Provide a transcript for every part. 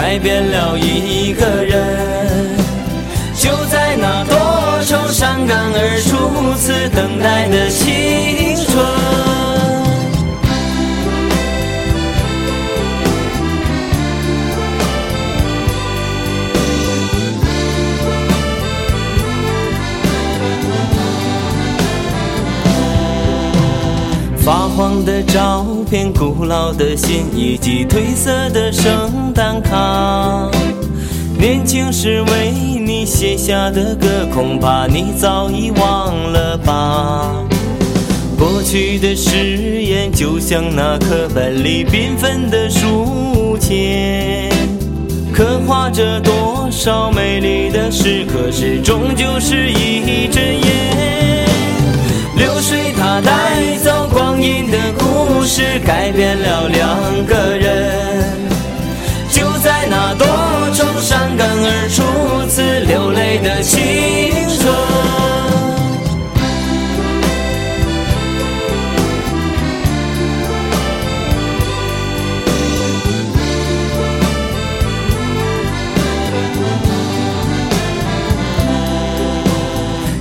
改变了一个人。就在那多愁善感而初次等待的心发黄的照片、古老的信以及褪色的圣诞卡，年轻时为你写下的歌，恐怕你早已忘了吧。过去的誓言，就像那课本里缤纷的书签，刻画着多少美丽的诗，可是终究是一阵烟改变了两个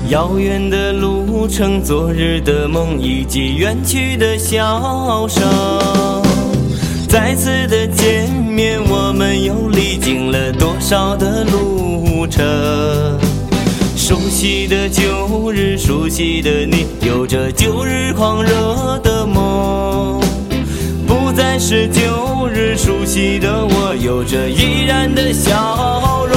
遥远的路程，昨日的梦，以及远去的笑声。再次的见面，我们又历经了多少的路程？熟悉的旧日，熟悉的你，有着旧日狂热的梦。不再是旧日熟悉的我，有着依然的笑容。